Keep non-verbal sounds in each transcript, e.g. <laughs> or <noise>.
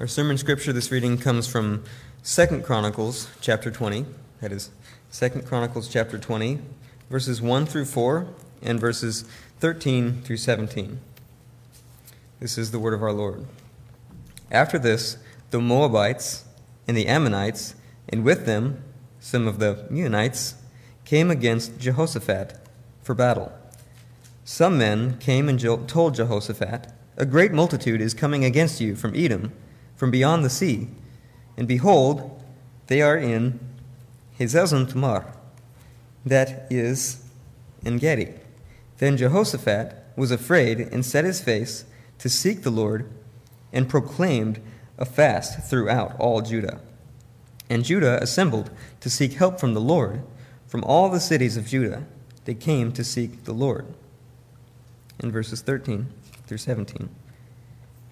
Our sermon scripture this reading comes from 2 Chronicles chapter 20. That is 2 Chronicles chapter 20, verses 1 through 4 and verses 13 through 17. This is the word of our Lord. After this, the Moabites and the Ammonites, and with them some of the Meunites, came against Jehoshaphat for battle. Some men came and told Jehoshaphat, A great multitude is coming against you from Edom from beyond the sea. And behold, they are in Tamar, that is En Gedi. Then Jehoshaphat was afraid and set his face to seek the Lord and proclaimed a fast throughout all Judah. And Judah assembled to seek help from the Lord. From all the cities of Judah, they came to seek the Lord. In verses 13 through 17.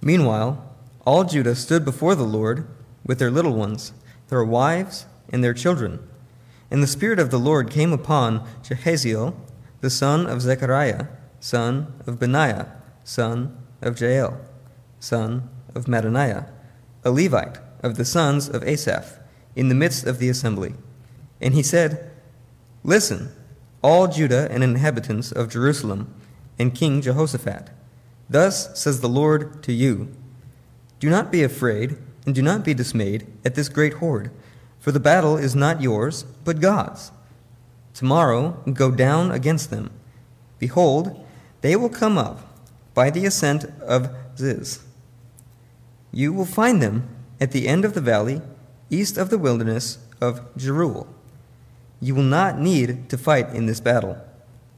Meanwhile, all Judah stood before the Lord with their little ones, their wives, and their children. And the Spirit of the Lord came upon Jehaziel, the son of Zechariah, son of Benaiah, son of Jeiel, son of Mattaniah, a Levite of the sons of Asaph, in the midst of the assembly. And he said, Listen, all Judah and inhabitants of Jerusalem, and King Jehoshaphat. Thus says the Lord to you do not be afraid, and do not be dismayed at this great horde, for the battle is not yours, but God's. Tomorrow go down against them. Behold, they will come up by the ascent of Ziz. You will find them at the end of the valley, east of the wilderness of Jeruel. You will not need to fight in this battle.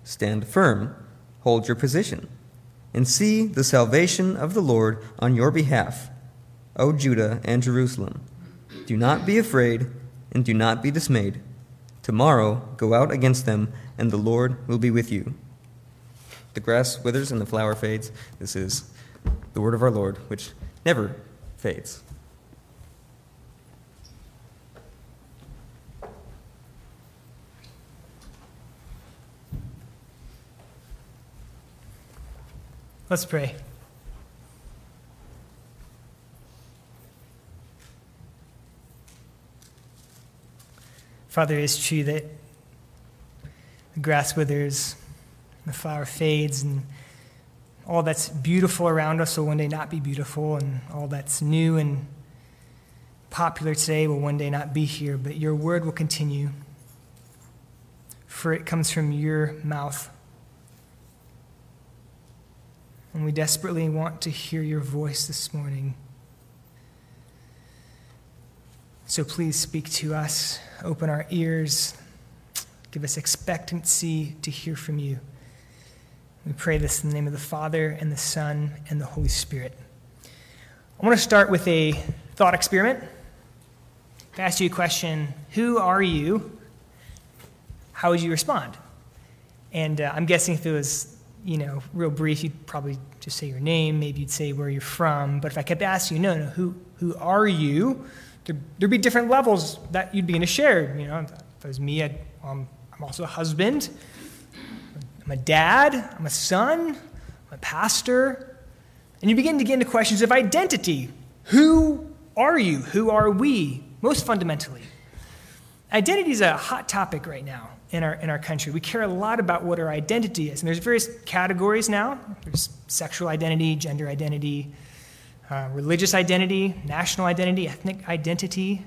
Stand firm, hold your position and see the salvation of the Lord on your behalf, O Judah and Jerusalem. Do not be afraid and do not be dismayed. Tomorrow go out against them, and the Lord will be with you. The grass withers and the flower fades. This is the word of our Lord, which never fades. Let's pray. Father, it is true that the grass withers, the flower fades, and all that's beautiful around us will one day not be beautiful, and all that's new and popular today will one day not be here, but your word will continue, for it comes from your mouth. And we desperately want to hear your voice this morning. So please speak to us, open our ears, give us expectancy to hear from you. We pray this in the name of the Father, and the Son, and the Holy Spirit. I want to start with a thought experiment. If I ask you a question, who are you? How would you respond? And uh, I'm guessing if it was you know, real brief, you'd probably just say your name. Maybe you'd say where you're from. But if I kept asking you, no, no, who, who are you? There, would be different levels that you'd be in a shared. You know, if it was me, I'd, um, I'm also a husband. I'm a dad. I'm a son. I'm a pastor. And you begin to get into questions of identity. Who are you? Who are we? Most fundamentally. Identity is a hot topic right now in our, in our country. We care a lot about what our identity is. And there's various categories now there's sexual identity, gender identity, uh, religious identity, national identity, ethnic identity.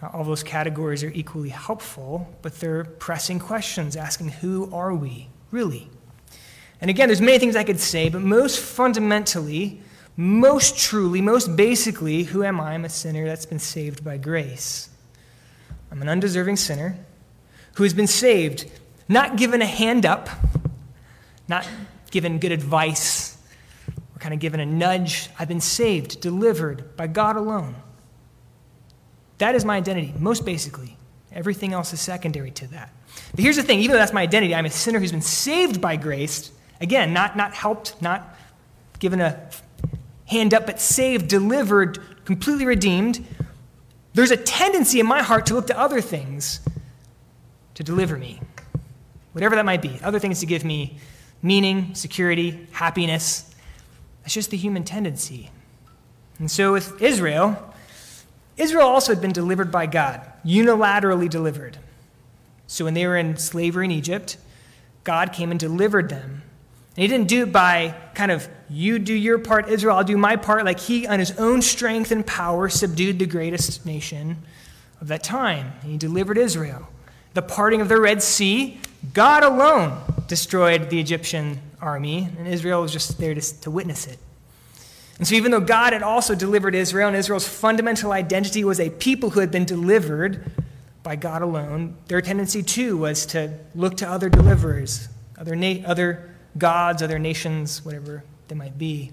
Uh, all those categories are equally helpful, but they're pressing questions asking, who are we, really? And again, there's many things I could say, but most fundamentally, most truly, most basically, who am I? I'm a sinner that's been saved by grace. I'm an undeserving sinner who has been saved, not given a hand up, not given good advice, or kind of given a nudge. I've been saved, delivered by God alone. That is my identity, most basically. Everything else is secondary to that. But here's the thing even though that's my identity, I'm a sinner who's been saved by grace. Again, not, not helped, not given a hand up, but saved, delivered, completely redeemed. There's a tendency in my heart to look to other things to deliver me, whatever that might be. Other things to give me meaning, security, happiness. That's just the human tendency. And so with Israel, Israel also had been delivered by God, unilaterally delivered. So when they were in slavery in Egypt, God came and delivered them. And he didn't do it by kind of, you do your part, Israel, I'll do my part. Like he, on his own strength and power, subdued the greatest nation of that time. And he delivered Israel. The parting of the Red Sea, God alone destroyed the Egyptian army, and Israel was just there to, to witness it. And so, even though God had also delivered Israel, and Israel's fundamental identity was a people who had been delivered by God alone, their tendency too was to look to other deliverers, other, na- other gods, other nations, whatever they might be.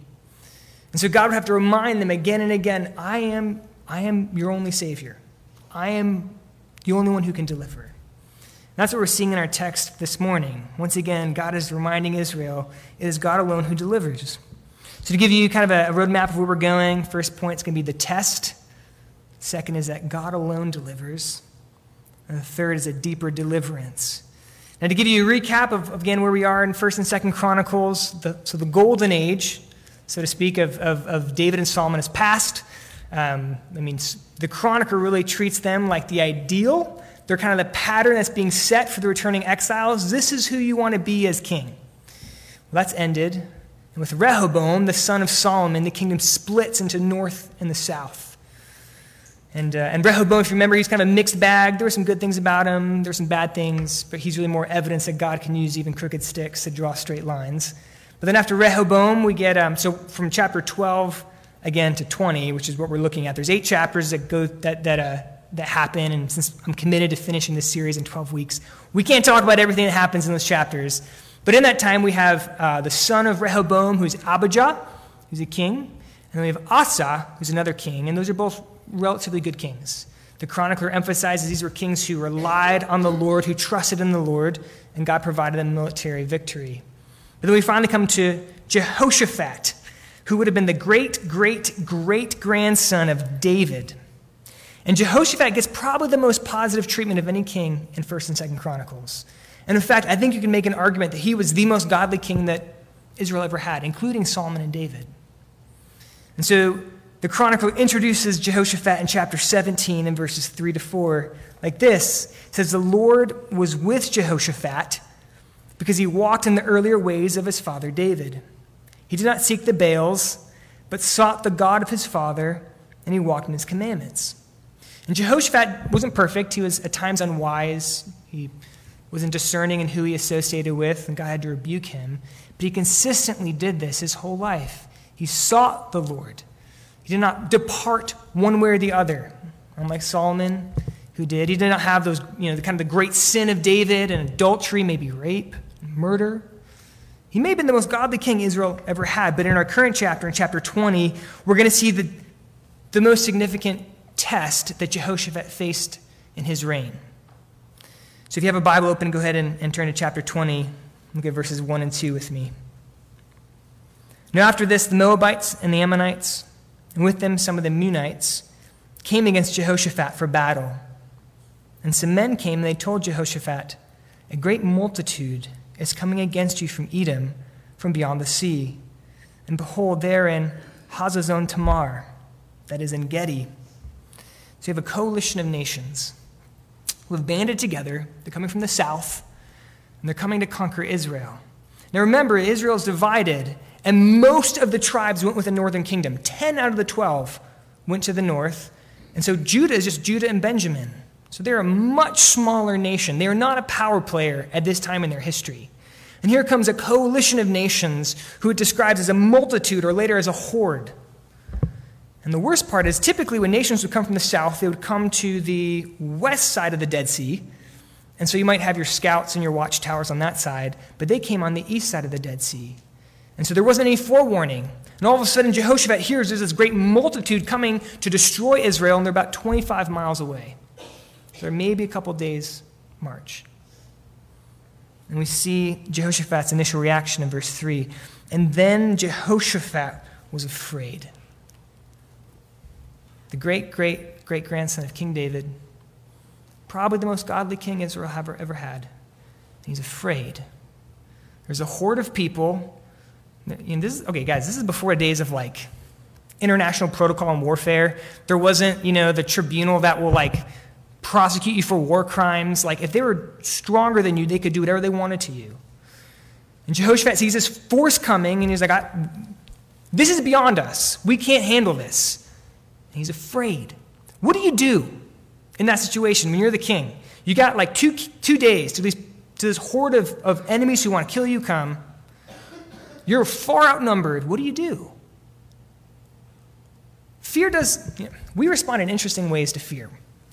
And so, God would have to remind them again and again I am, I am your only Savior. I am the only one who can deliver. That's what we're seeing in our text this morning. Once again, God is reminding Israel it is God alone who delivers. So, to give you kind of a, roadmap of where we're going, first point is going to be the test. Second is that God alone delivers. And the third is a deeper deliverance. Now, to give you a recap of, again, where we are in 1st and 2nd Chronicles, the, so the golden age, so to speak, of, of, of David and Solomon is past. Um, I mean, the chronicler really treats them like the ideal. They're kind of the pattern that's being set for the returning exiles. This is who you want to be as king. Well, that's ended. And with Rehoboam, the son of Solomon, the kingdom splits into north and the south. And, uh, and Rehoboam, if you remember, he's kind of a mixed bag. There were some good things about him, there were some bad things, but he's really more evidence that God can use even crooked sticks to draw straight lines. But then after Rehoboam, we get, um, so from chapter 12 again to 20, which is what we're looking at. There's eight chapters that, go, that, that, uh, that happen, and since I'm committed to finishing this series in 12 weeks, we can't talk about everything that happens in those chapters. But in that time, we have uh, the son of Rehoboam, who's Abijah, who's a king, and then we have Asa, who's another king, and those are both relatively good kings. The chronicler emphasizes these were kings who relied on the Lord, who trusted in the Lord, and God provided them military victory. But then we finally come to Jehoshaphat, who would have been the great, great, great grandson of David. And Jehoshaphat gets probably the most positive treatment of any king in 1st and 2nd Chronicles. And in fact, I think you can make an argument that he was the most godly king that Israel ever had, including Solomon and David. And so the chronicle introduces Jehoshaphat in chapter 17 and verses 3 to 4 like this it says the lord was with jehoshaphat because he walked in the earlier ways of his father david he did not seek the baals but sought the god of his father and he walked in his commandments and jehoshaphat wasn't perfect he was at times unwise he wasn't discerning in who he associated with, and God had to rebuke him. But he consistently did this his whole life. He sought the Lord. He did not depart one way or the other, unlike Solomon, who did. He did not have those, you know, the kind of the great sin of David and adultery, maybe rape, murder. He may have been the most godly king Israel ever had, but in our current chapter, in chapter 20, we're going to see the, the most significant test that Jehoshaphat faced in his reign. So if you have a Bible open, go ahead and, and turn to chapter 20. Look at verses 1 and 2 with me. Now, after this, the Moabites and the Ammonites, and with them some of the Meunites, came against Jehoshaphat for battle. And some men came, and they told Jehoshaphat, A great multitude is coming against you from Edom, from beyond the sea. And behold, therein Hazazon Tamar, that is En Gedi. So you have a coalition of nations who have banded together. They're coming from the south, and they're coming to conquer Israel. Now remember, Israel is divided, and most of the tribes went with the northern kingdom. Ten out of the twelve went to the north. And so Judah is just Judah and Benjamin. So they're a much smaller nation. They are not a power player at this time in their history. And here comes a coalition of nations who it describes as a multitude or later as a horde. And the worst part is typically when nations would come from the south, they would come to the west side of the Dead Sea. And so you might have your scouts and your watchtowers on that side, but they came on the east side of the Dead Sea. And so there wasn't any forewarning. And all of a sudden, Jehoshaphat hears there's this great multitude coming to destroy Israel, and they're about 25 miles away. So there may be a couple days' march. And we see Jehoshaphat's initial reaction in verse 3. And then Jehoshaphat was afraid the great, great, great grandson of King David, probably the most godly king Israel ever, ever had. He's afraid. There's a horde of people. Know, this is, okay, guys, this is before days of like international protocol on warfare. There wasn't, you know, the tribunal that will like prosecute you for war crimes. Like if they were stronger than you, they could do whatever they wanted to you. And Jehoshaphat sees this force coming, and he's like, This is beyond us. We can't handle this. He's afraid. What do you do in that situation when you're the king? You got like two, two days to, these, to this horde of, of enemies who want to kill you come. You're far outnumbered. What do you do? Fear does, you know, we respond in interesting ways to fear.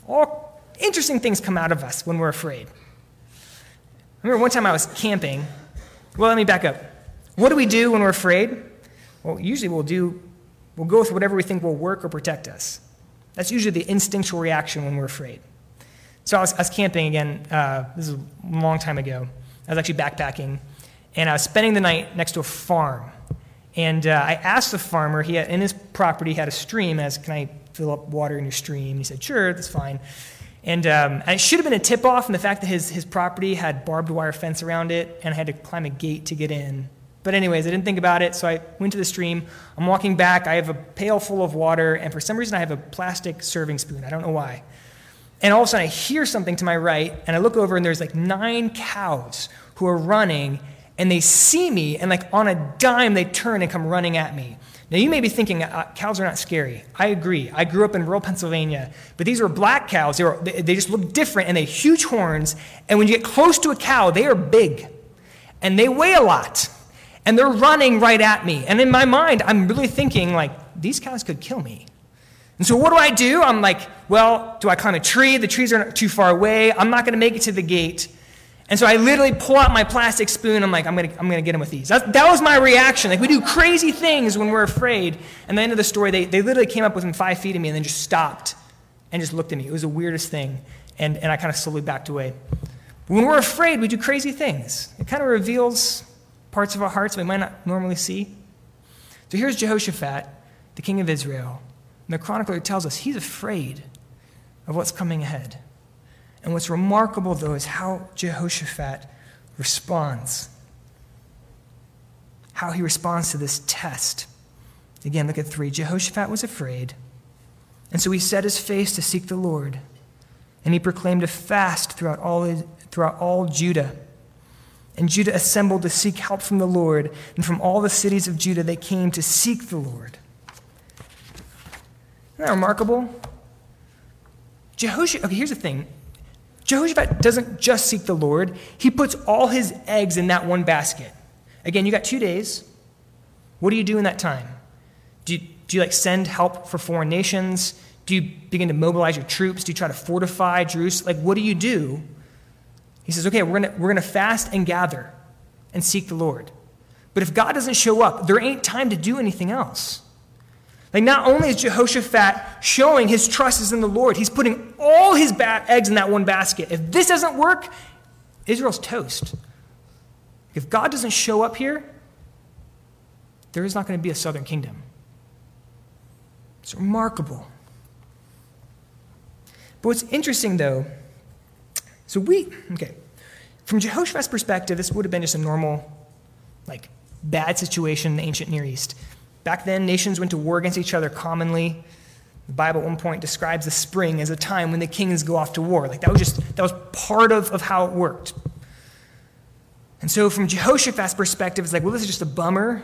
All interesting things come out of us when we're afraid. I remember one time I was camping well, let me back up. What do we do when we're afraid? Well, usually we'll do, we'll go with whatever we think will work or protect us. That's usually the instinctual reaction when we're afraid. So I was, I was camping again, uh, this is a long time ago. I was actually backpacking, and I was spending the night next to a farm. And uh, I asked the farmer, he had, in his property, had a stream, as, can I fill up water in your stream? He said, sure, that's fine. And, um, and, it should have been a tip off in the fact that his, his property had barbed wire fence around it, and I had to climb a gate to get in. But, anyways, I didn't think about it, so I went to the stream. I'm walking back. I have a pail full of water, and for some reason, I have a plastic serving spoon. I don't know why. And all of a sudden, I hear something to my right, and I look over, and there's like nine cows who are running, and they see me, and like on a dime, they turn and come running at me. Now, you may be thinking, uh, cows are not scary. I agree. I grew up in rural Pennsylvania, but these were black cows. They, were, they, they just look different, and they huge horns. And when you get close to a cow, they are big, and they weigh a lot, and they're running right at me. And in my mind, I'm really thinking, like, these cows could kill me. And so, what do I do? I'm like, well, do I climb a tree? The trees are too far away. I'm not going to make it to the gate. And so I literally pull out my plastic spoon. I'm like, I'm going to I'm to get him with these. That, that was my reaction. Like, we do crazy things when we're afraid. And the end of the story, they, they literally came up within five feet of me and then just stopped and just looked at me. It was the weirdest thing. And, and I kind of slowly backed away. When we're afraid, we do crazy things. It kind of reveals parts of our hearts we might not normally see. So here's Jehoshaphat, the king of Israel. And the chronicler tells us he's afraid of what's coming ahead. And what's remarkable, though, is how Jehoshaphat responds. How he responds to this test. Again, look at three. Jehoshaphat was afraid, and so he set his face to seek the Lord. And he proclaimed a fast throughout all, throughout all Judah. And Judah assembled to seek help from the Lord, and from all the cities of Judah they came to seek the Lord. Isn't that remarkable? Jehoshaphat, okay, here's the thing Jehoshaphat doesn't just seek the Lord, he puts all his eggs in that one basket. Again, you got two days. What do you do in that time? Do you, do you like send help for foreign nations? Do you begin to mobilize your troops? Do you try to fortify Jerusalem? Like, what do you do? He says, okay, we're going we're to fast and gather and seek the Lord. But if God doesn't show up, there ain't time to do anything else. Like, not only is Jehoshaphat showing his trust is in the Lord, he's putting all his ba- eggs in that one basket. If this doesn't work, Israel's toast. If God doesn't show up here, there is not going to be a southern kingdom. It's remarkable. But what's interesting, though, so we, okay, from Jehoshaphat's perspective, this would have been just a normal, like, bad situation in the ancient Near East. Back then, nations went to war against each other commonly. The Bible at one point describes the spring as a time when the kings go off to war. Like that was just that was part of, of how it worked. And so from Jehoshaphat's perspective, it's like, well, this is just a bummer.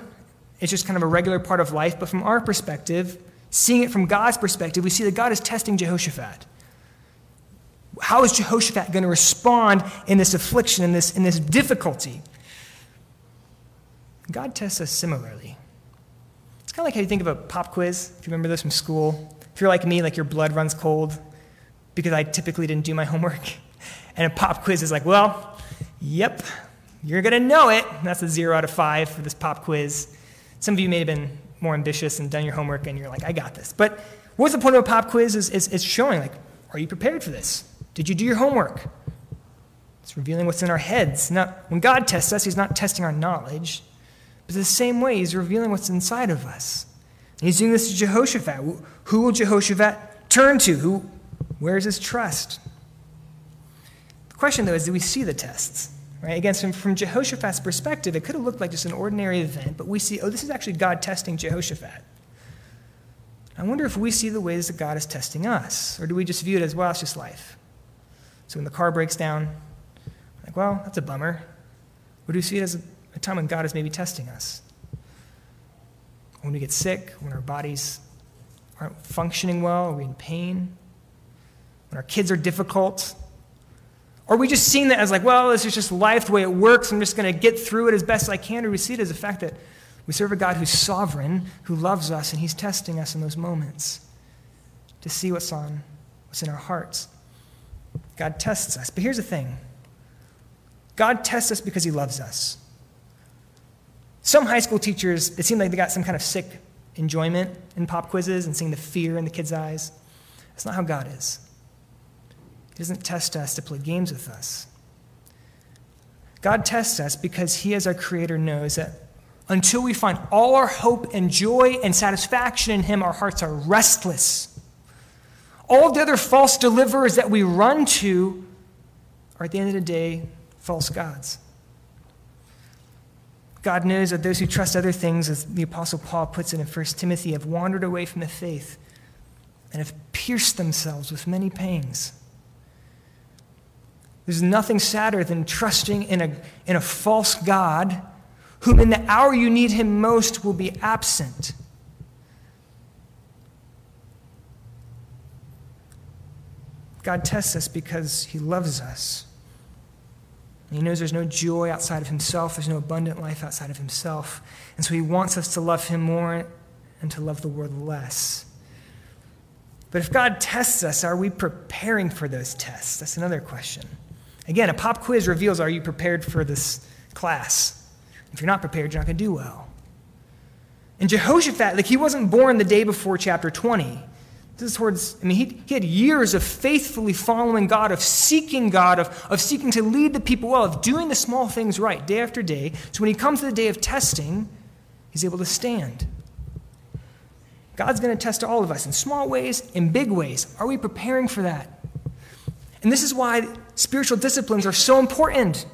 It's just kind of a regular part of life. But from our perspective, seeing it from God's perspective, we see that God is testing Jehoshaphat. How is Jehoshaphat going to respond in this affliction, in this, in this difficulty? God tests us similarly It's kind of like how you think of a pop quiz, if you remember this from school. If you're like me, like your blood runs cold because I typically didn't do my homework. <laughs> And a pop quiz is like, well, yep, you're going to know it. That's a zero out of five for this pop quiz. Some of you may have been more ambitious and done your homework and you're like, I got this. But what's the point of a pop quiz is, is, is showing, like, are you prepared for this? Did you do your homework? It's revealing what's in our heads. Now, when God tests us, He's not testing our knowledge, but the same way, he's revealing what's inside of us. he's doing this to Jehoshaphat. Who will Jehoshaphat turn to? Who, where is his trust? The question, though, is do we see the tests? Right? Again, from, from Jehoshaphat's perspective, it could have looked like just an ordinary event, but we see, oh, this is actually God testing Jehoshaphat. I wonder if we see the ways that God is testing us, or do we just view it as, well, it's just life? So when the car breaks down, like, well, that's a bummer. Or do we see it as a, a time when God is maybe testing us? When we get sick, when our bodies aren't functioning well, are we in pain? When our kids are difficult? Or are we just seeing that as like, well, this is just life, the way it works, I'm just going to get through it as best I can? Or we see it as the fact that we serve a God who's sovereign, who loves us, and he's testing us in those moments to see what's on, what's in our hearts. God tests us. But here's the thing God tests us because he loves us. Some high school teachers, it seemed like they got some kind of sick enjoyment in pop quizzes and seeing the fear in the kids' eyes. That's not how God is. He doesn't test us to play games with us. God tests us because He, as our Creator, knows that until we find all our hope and joy and satisfaction in Him, our hearts are restless. All the other false deliverers that we run to are, at the end of the day, false gods. God knows that those who trust other things, as the Apostle Paul puts it in 1 Timothy, have wandered away from the faith and have pierced themselves with many pangs. There's nothing sadder than trusting in a, in a false God whom in the hour you need him most will be absent. God tests us because he loves us. he knows there's no joy outside of himself, there's no abundant life outside of himself. And so he wants us to love him more and to love the world less. But if God tests us, are we preparing for those tests? That's another question. Again, a pop quiz reveals are you prepared for this class? If you're not prepared, you're not going to do well. And Jehoshaphat, like he wasn't born the day before chapter 20. This is towards, I mean, he, he had years of faithfully following God, of seeking God, of, of seeking to lead the people well, of doing the small things right day after day. So when he comes to the day of testing, he's able to stand. God's going to test all of us in small ways, in big ways. Are we preparing for that? And this is why spiritual disciplines are so important.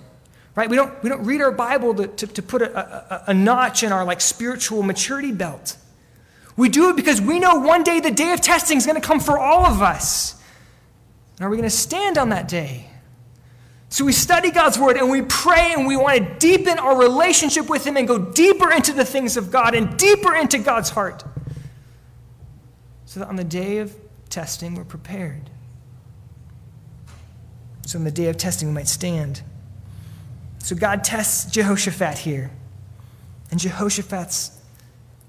Right? We don't, we don't read our Bible to, to, to put a, a, a notch in our like spiritual maturity belt. We do it because we know one day the day of testing is going to come for all of us. And are we going to stand on that day? So we study God's word and we pray and we want to deepen our relationship with Him and go deeper into the things of God and deeper into God's heart. So that on the day of testing, we're prepared. So on the day of testing, we might stand. So God tests Jehoshaphat here. And Jehoshaphat's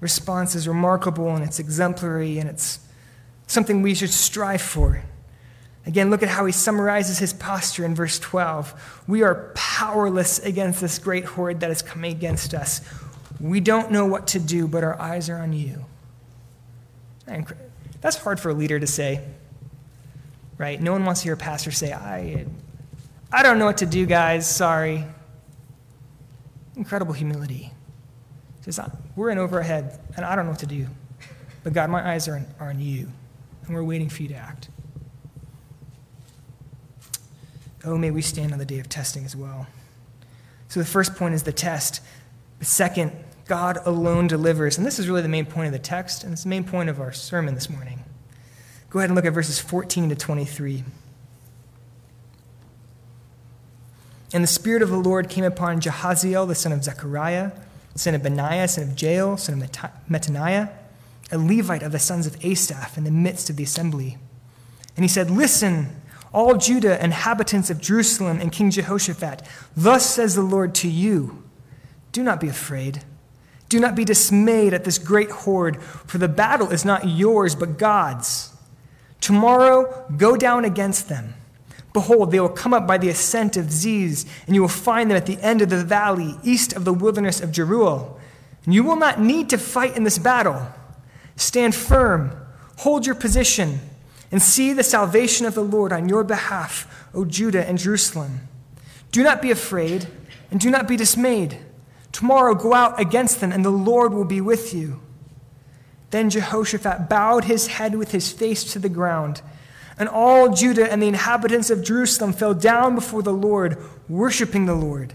response is remarkable and it's exemplary and it's something we should strive for. Again, look at how he summarizes his posture in verse 12. We are powerless against this great horde that is coming against us. We don't know what to do, but our eyes are on you. That's hard for a leader to say, right? No one wants to hear a pastor say, I, I don't know what to do, guys, sorry. Incredible humility. Says, We're in over our head, and I don't know what to do. But God, my eyes are on, are on you, and we're waiting for you to act. Oh, may we stand on the day of testing as well. So the first point is the test. The second, God alone delivers. And this is really the main point of the text, and it's the main point of our sermon this morning. Go ahead and look at verses 14 to 23. And the Spirit of the Lord came upon Jehaziel, the son of Zechariah, son of Benaiah, son of Jeiel, son of Mattaniah, a Levite of the sons of Asaph, in the midst of the assembly. And he said, Listen, all Judah, inhabitants of Jerusalem, and King Jehoshaphat, thus says the Lord to you Do not be afraid. Do not be dismayed at this great horde, for the battle is not yours, but God's. Tomorrow, go down against them. Behold, they will come up by the ascent of Ziz, and you will find them at the end of the valley, east of the wilderness of Jeruel. And you will not need to fight in this battle. Stand firm, hold your position, and see the salvation of the Lord on your behalf, O Judah and Jerusalem. Do not be afraid, and do not be dismayed. Tomorrow go out against them, and the Lord will be with you. Then Jehoshaphat bowed his head with his face to the ground and all Judah and the inhabitants of Jerusalem fell down before the Lord, worshiping the Lord.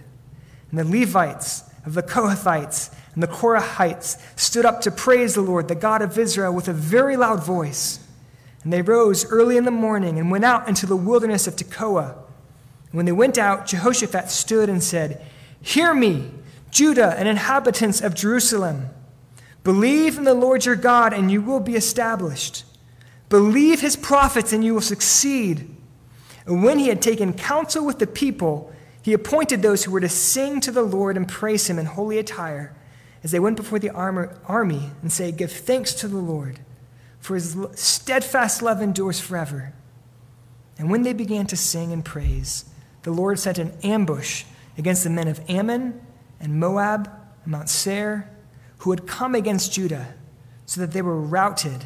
And the Levites of the Kohathites and the Korahites stood up to praise the Lord, the God of Israel, with a very loud voice. And they rose early in the morning and went out into the wilderness of Tekoa. And when they went out, Jehoshaphat stood and said, Hear me, Judah and inhabitants of Jerusalem. Believe in the Lord your God, and you will be established. Believe his prophets, and you will succeed. And when he had taken counsel with the people, he appointed those who were to sing to the Lord and praise him in holy attire as they went before the army and say, Give thanks to the Lord, for his steadfast love endures forever. And when they began to sing and praise, the Lord sent an ambush against the men of Ammon and Moab and Mount Seir, who had come against Judah, so that they were routed.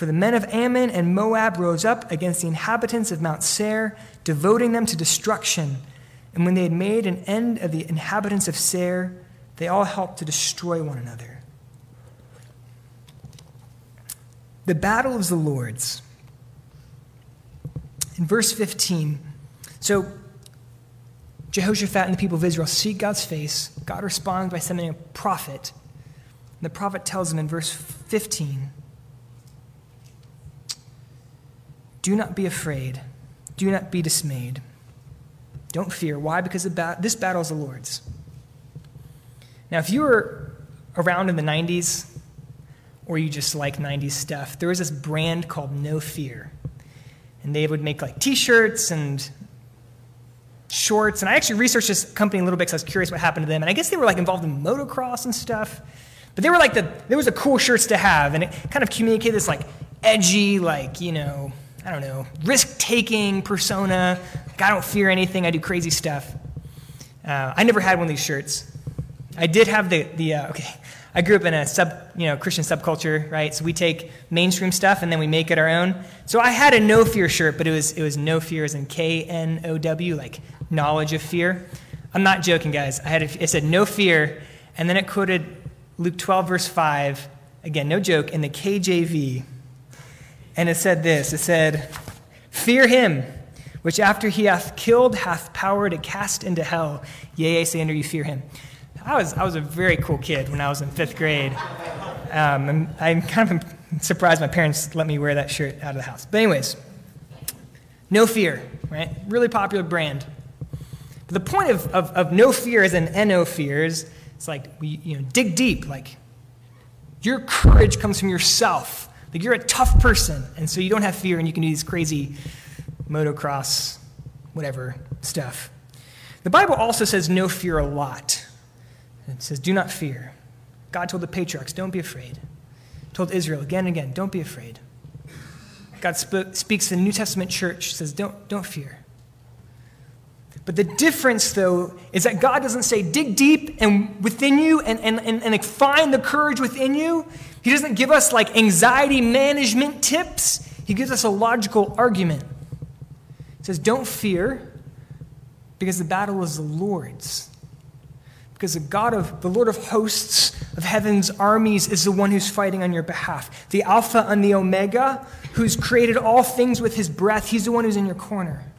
For the men of Ammon and Moab rose up against the inhabitants of Mount Seir, devoting them to destruction. And when they had made an end of the inhabitants of Seir, they all helped to destroy one another. The battle is the Lord's. In verse 15, so Jehoshaphat and the people of Israel seek God's face. God responds by sending a prophet. And the prophet tells them in verse 15 Do not be afraid, do not be dismayed. Don't fear. Why? Because this battle is the Lord's. Now, if you were around in the 90s, or you just like 90s stuff, there was this brand called No Fear. And they would make like t shirts and shorts. And I actually researched this company a little bit because I was curious what happened to them. And I guess they were like involved in motocross and stuff. But they were like the, there was a cool shirts to have. And it kind of communicated this like edgy, like, you know, I don't know, risk taking persona. Like, I don't fear anything, I do crazy stuff. Uh, I never had one of these shirts. I did have the, the uh, okay, <laughs> I grew up in a sub, you know, Christian subculture, right? So we take mainstream stuff and then we make it our own. So I had a no fear shirt, but it was, it was no fear as in K N O W, like knowledge of fear. I'm not joking, guys. I had a, it said no fear, and then it quoted Luke 12, verse 5, again, no joke, in the KJV. And it said this it said, Fear him, which after he hath killed hath power to cast into hell. Yea, I say unto you, fear him. I was, I was a very cool kid when I was in fifth grade. Um, I'm, I'm kind of surprised my parents let me wear that shirt out of the house. But, anyways, no fear, right? Really popular brand. But the point of, of, of no fear is an NO fears, it's like, we, you know, dig deep. Like, your courage comes from yourself. Like, you're a tough person, and so you don't have fear, and you can do these crazy motocross, whatever stuff. The Bible also says no fear a lot. It says, Do not fear. God told the patriarchs, Don't be afraid. Told Israel again and again, Don't be afraid. God sp- speaks to the New Testament church, says, don't, don't fear. But the difference, though, is that God doesn't say, dig deep and within you and, and, and, and find the courage within you. He doesn't give us like anxiety management tips. He gives us a logical argument. He says, Don't fear, because the battle is the Lord's because the God of the Lord of hosts of heaven's armies is the one who's fighting on your behalf. The Alpha and the Omega, who's created all things with his breath, he's the one who's in your corner.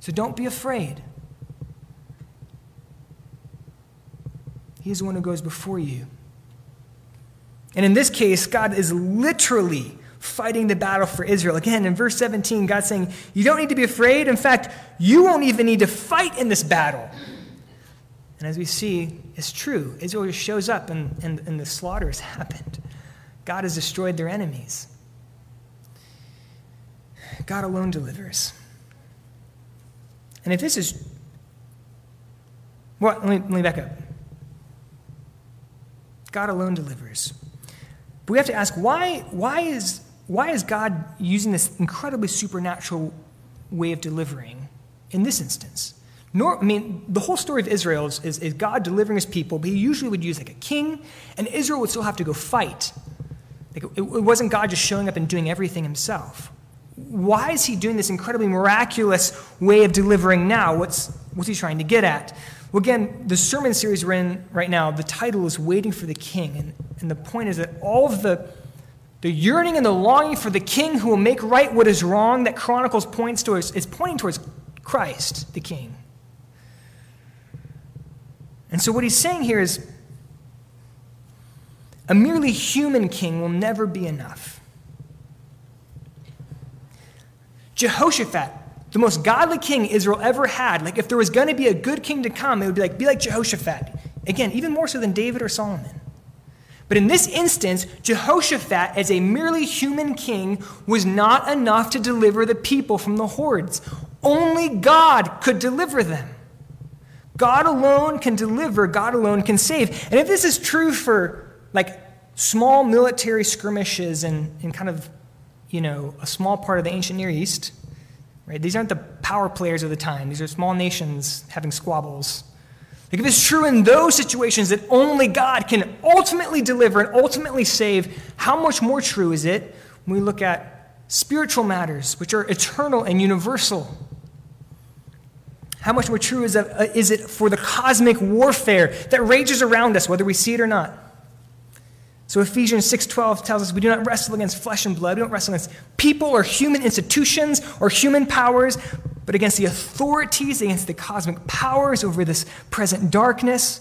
So don't be afraid. He's the one who goes before you. And in this case, God is literally fighting the battle for Israel. Again, in verse 17, God's saying, You don't need to be afraid. In fact, you won't even need to fight in this battle. And as we see, it's true. Israel just shows up and, and, and the slaughter has happened. God has destroyed their enemies. God alone delivers. And if this is. Well, let me, let me back up. God alone delivers. But we have to ask why, why, is, why is God using this incredibly supernatural way of delivering in this instance? Nor, I mean, the whole story of Israel is, is, is, God delivering his people, but he usually would use like a king, and Israel would still have to go fight. Like, it, it wasn't God just showing up and doing everything himself. Why is he doing this incredibly miraculous way of delivering now? What's, what's he trying to get at? Well, again, the sermon series we're in right now, the title is Waiting for the King. And, and the point is that all of the, the yearning and the longing for the king who will make right what is wrong that Chronicles points towards is pointing towards Christ, the king. And so what he's saying here is A merely human king will never be enough. Jehoshaphat, the most godly king Israel ever had, like if there was going to be a good king to come, it would be like, be like Jehoshaphat. Again, even more so than David or Solomon. But in this instance, Jehoshaphat, as a merely human king, was not enough to deliver the people from the hordes. Only God could deliver them. God alone can deliver, God alone can save. And if this is true for like small military skirmishes and, and kind of, you know, a small part of the ancient Near East, right? These aren't the power players of the time. These are small nations having squabbles. Like if it's true in those situations that only God can ultimately deliver and ultimately save, how much more true is it when we look at spiritual matters, which are eternal and universal? How much more true is, uh, is it for the cosmic warfare that rages around us, whether we see it or not? So Ephesians 6:12 tells us we do not wrestle against flesh and blood. We don't wrestle against people or human institutions or human powers, but against the authorities, against the cosmic powers over this present darkness,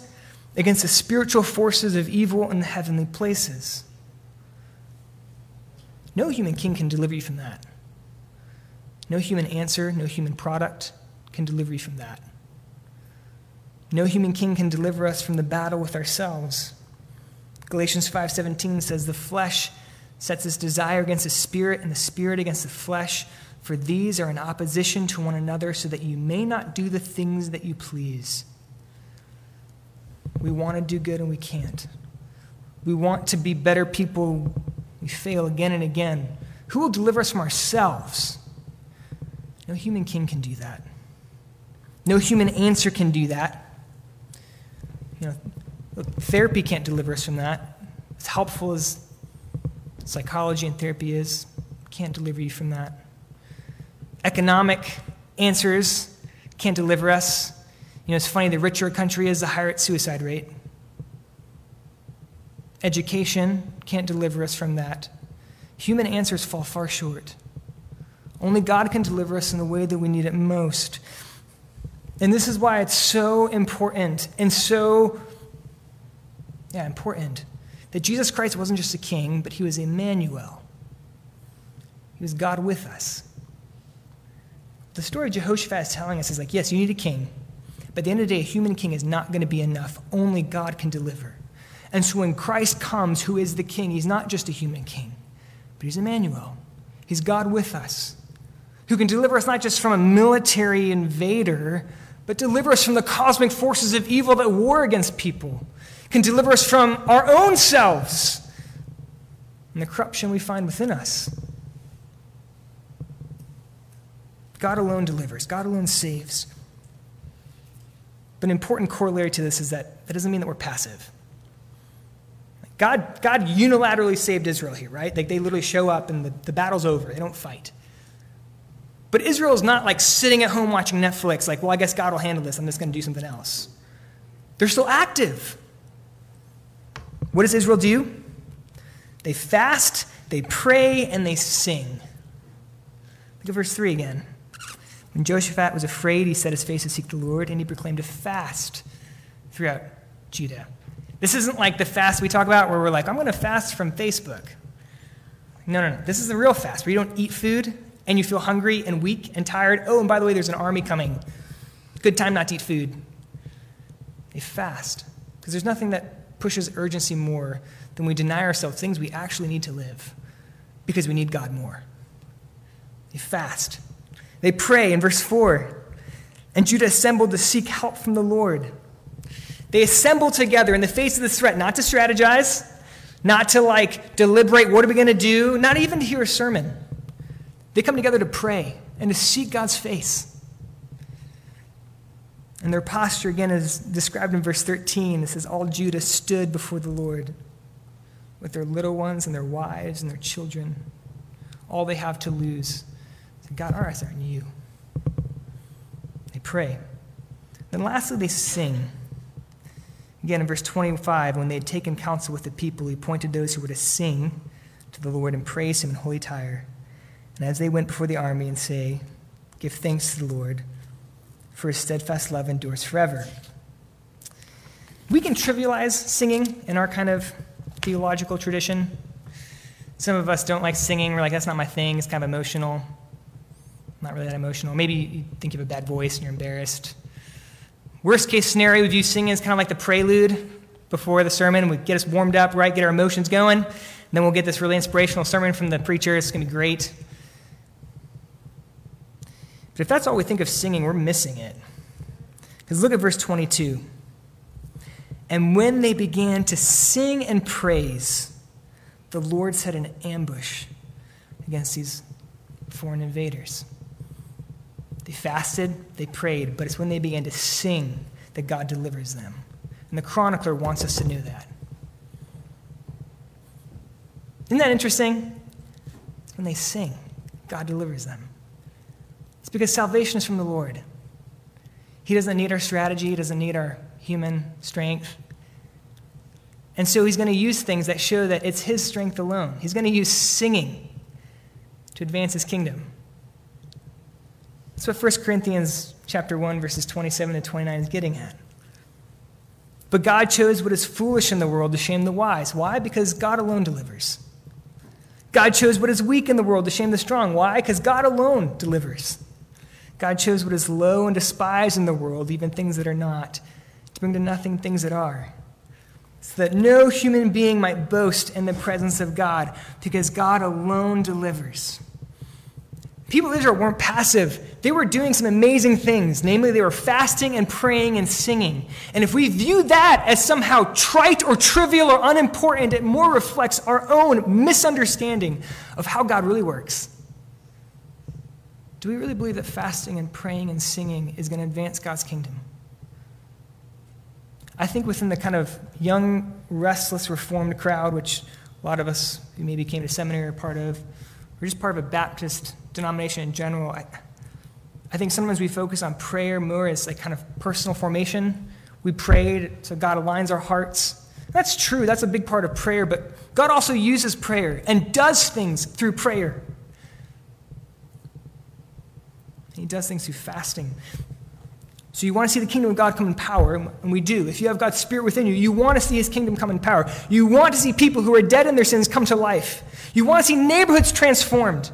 against the spiritual forces of evil in the heavenly places. No human king can deliver you from that. No human answer, no human product can deliver you from that. No human king can deliver us from the battle with ourselves. Galatians 5:17 says the flesh sets its desire against the spirit and the spirit against the flesh, for these are in opposition to one another so that you may not do the things that you please. We want to do good and we can't. We want to be better people, we fail again and again. Who will deliver us from ourselves? No human king can do that. No human answer can do that. You know, therapy can't deliver us from that. As helpful as psychology and therapy is, can't deliver you from that. Economic answers can't deliver us. You know, it's funny, the richer a country is, the higher its suicide rate. Education can't deliver us from that. Human answers fall far short. Only God can deliver us in the way that we need it most. And this is why it's so important and so, yeah, important that Jesus Christ wasn't just a king, but he was Emmanuel. He was God with us. The story Jehoshaphat is telling us is like, yes, you need a king, but at the end of the day, a human king is not going to be enough. Only God can deliver. And so when Christ comes, who is the king, he's not just a human king, but he's Emmanuel. He's God with us, who can deliver us not just from a military invader, but deliver us from the cosmic forces of evil that war against people, can deliver us from our own selves and the corruption we find within us. God alone delivers, God alone saves. But an important corollary to this is that that doesn't mean that we're passive. God, God unilaterally saved Israel here, right? Like they literally show up and the, the battle's over. They don't fight. But Israel is not like sitting at home watching Netflix, like, well, I guess God will handle this. I'm just going to do something else. They're still active. What does Israel do? They fast, they pray, and they sing. Look at verse 3 again. When Jehoshaphat was afraid, he set his face to seek the Lord, and he proclaimed a fast throughout Judah. This isn't like the fast we talk about where we're like, I'm going to fast from Facebook. No, no, no. This is the real fast where you don't eat food and you feel hungry and weak and tired, oh, and by the way, there's an army coming. Good time not to eat food. They fast. Because there's nothing that pushes urgency more than we deny ourselves things we actually need to live because we need God more. They fast. They pray in verse 4. And Judah assembled to seek help from the Lord. They assembled together in the face of this threat, not to strategize, not to like deliberate what are we going to do, not even to hear a sermon. They come together to pray and to seek God's face. And their posture, again, is described in verse 13. It says, All Judah stood before the Lord with their little ones and their wives and their children. All they have to lose. God, our eyes are on you. They pray. Then lastly, they sing. Again, in verse 25, when they had taken counsel with the people, he appointed those who were to sing to the Lord and praise him in holy attire. And as they went before the army and say, Give thanks to the Lord, for his steadfast love endures forever. We can trivialize singing in our kind of theological tradition. Some of us don't like singing. We're like, that's not my thing. It's kind of emotional. Not really that emotional. Maybe you think you have a bad voice and you're embarrassed. Worst case scenario, we view singing as kind of like the prelude before the sermon. We get us warmed up, right? Get our emotions going. Then we'll get this really inspirational sermon from the preacher. It's going to be great. But if that's all we think of singing, we're missing it. Because look at verse 22. And when they began to sing and praise, the Lord set an ambush against these foreign invaders. They fasted, they prayed, but it's when they began to sing that God delivers them. And the chronicler wants us to know that. Isn't that interesting? It's when they sing, God delivers them. Because salvation is from the Lord. He doesn't need our strategy, He doesn't need our human strength. And so He's going to use things that show that it's His strength alone. He's going to use singing to advance His kingdom. That's what 1 Corinthians chapter 1 verses 27 to 29 is getting at. But God chose what is foolish in the world to shame the wise. Why? Because God alone delivers. God chose what is weak in the world to shame the strong. Why? Because God alone delivers. God chose what is low and despised in the world, even things that are not, to bring to nothing things that are, so that no human being might boast in the presence of God, because God alone delivers. People of Israel weren't passive. They were doing some amazing things. Namely, they were fasting and praying and singing. And if we view that as somehow trite or trivial or unimportant, it more reflects our own misunderstanding of how God really works. Do we really believe that fasting and praying and singing is going to advance God's kingdom? I think within the kind of young, restless, reformed crowd, which a lot of us who maybe came to seminary are part of, we're just part of a Baptist denomination in general, I, I think sometimes we focus on prayer more as like kind of personal formation. We prayed so God aligns our hearts. That's true, that's a big part of prayer, but God also uses prayer and does things through prayer. He does things through fasting. So you want to see the kingdom of God come in power, and we do. If you have God's Spirit within you, you want to see His kingdom come in power. You want to see people who are dead in their sins come to life. You want to see neighborhoods transformed.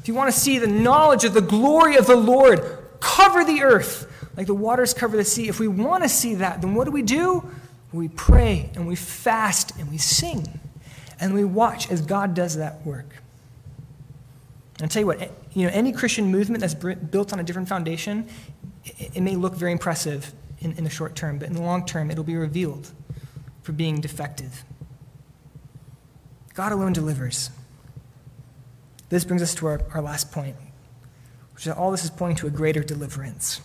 If you want to see the knowledge of the glory of the Lord cover the earth like the waters cover the sea, if we want to see that, then what do we do? We pray and we fast and we sing and we watch as God does that work. And I'll tell you what, you know, any Christian movement that's built on a different foundation, it, may look very impressive in, in the short term, but in the long term, it'll be revealed for being defective. God alone delivers. This brings us to our, our last point, which is all this is pointing to a greater deliverance.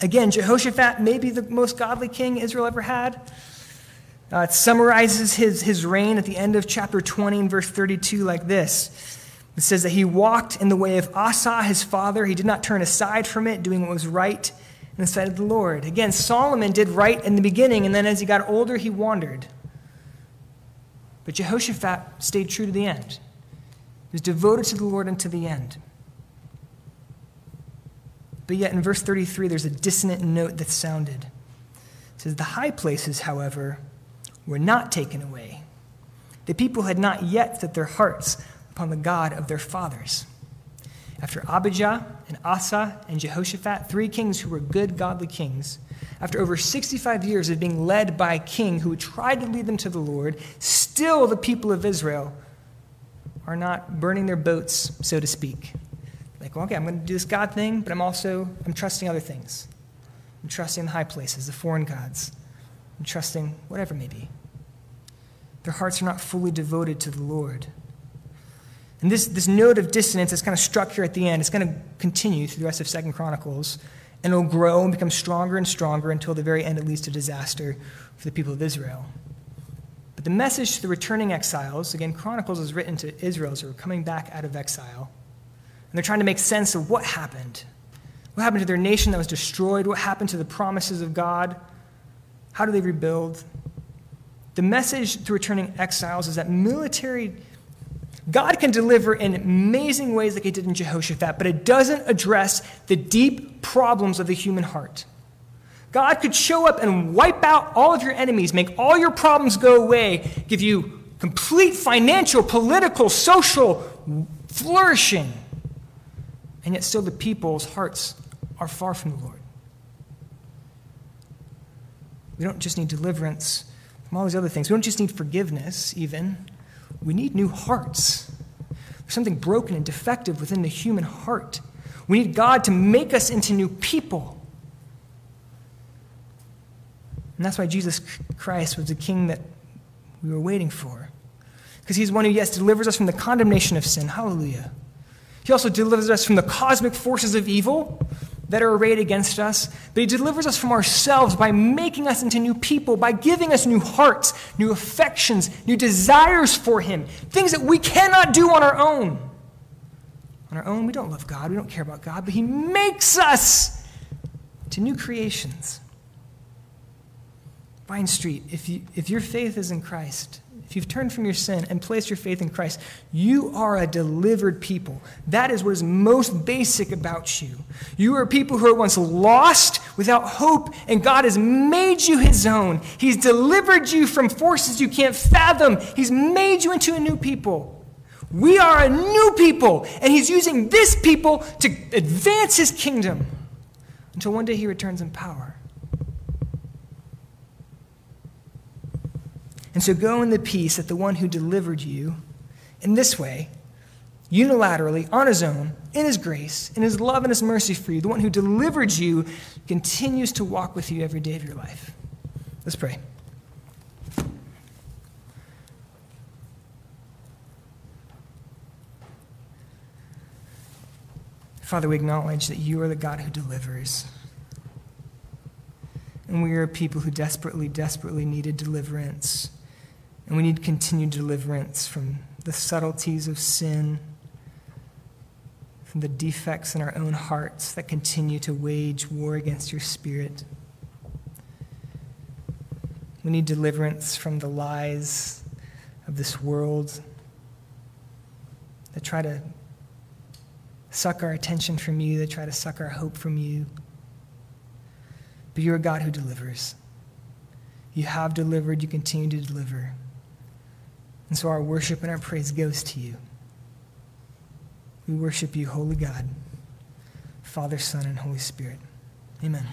Again, Jehoshaphat may be the most godly king Israel ever had. Uh, it summarizes his, his reign at the end of chapter 20 and verse 32 like this. It says that he walked in the way of Asa, his father. He did not turn aside from it, doing what was right in the sight of the Lord. Again, Solomon did right in the beginning, and then as he got older, he wandered. But Jehoshaphat stayed true to the end He was devoted to the Lord unto the end. But yet in verse 33, there's a dissonant note that sounded. It says, The high places, however, were not taken away. The people had not yet set their hearts upon the God of their fathers. After Abijah and Asa and Jehoshaphat, three kings who were good, godly kings, after over 65 years of being led by a king who tried to lead them to the Lord, still the people of Israel are not burning their boats, so to speak. Like, well, okay, I'm going to do this God thing, but I'm also I'm trusting other things. I'm trusting the high places, the foreign gods. I'm trusting whatever may be. Their hearts are not fully devoted to the Lord. And this, this note of dissonance that's kind of struck here at the end, it's going to continue through the rest of Second Chronicles, and it'll grow and become stronger and stronger until the very end it leads to disaster for the people of Israel. But the message to the returning exiles, again, Chronicles is written to Israel's who are coming back out of exile. And they're trying to make sense of what happened. What happened to their nation that was destroyed? What happened to the promises of God? How do they rebuild? The message to returning exiles is that military, God can deliver in amazing ways like he did in Jehoshaphat, but it doesn't address the deep problems of the human heart. God could show up and wipe out all of your enemies, make all your problems go away, give you complete financial, political, social flourishing. And yet, still, the people's hearts are far from the Lord. We don't just need deliverance from all these other things. We don't just need forgiveness, even. We need new hearts. There's something broken and defective within the human heart. We need God to make us into new people. And that's why Jesus Christ was the king that we were waiting for. Because he's one who, yes, delivers us from the condemnation of sin. Hallelujah. He also delivers us from the cosmic forces of evil that are arrayed against us, but He delivers us from ourselves by making us into new people, by giving us new hearts, new affections, new desires for Him, things that we cannot do on our own. On our own, we don't love God, we don't care about God, but He makes us to new creations. Vine Street, if, you, if your faith is in Christ, if you've turned from your sin and placed your faith in Christ, you are a delivered people. That is what is most basic about you. You are people who are once lost without hope, and God has made you his own. He's delivered you from forces you can't fathom. He's made you into a new people. We are a new people, and he's using this people to advance his kingdom until one day he returns in power. And so go in the peace that the one who delivered you in this way, unilaterally, on his own, in his grace, in his love and his mercy for you, the one who delivered you continues to walk with you every day of your life. Let's pray. Father, we acknowledge that you are the God who delivers. And we are people who desperately, desperately needed deliverance. And we need continued deliverance from the subtleties of sin, from the defects in our own hearts that continue to wage war against your spirit. We need deliverance from the lies of this world that try to suck our attention from you, that try to suck our hope from you. But you're a God who delivers. You have delivered, you continue to deliver. And so our worship and our praise goes to you. We worship you, Holy God, Father, Son, and Holy Spirit. Amen.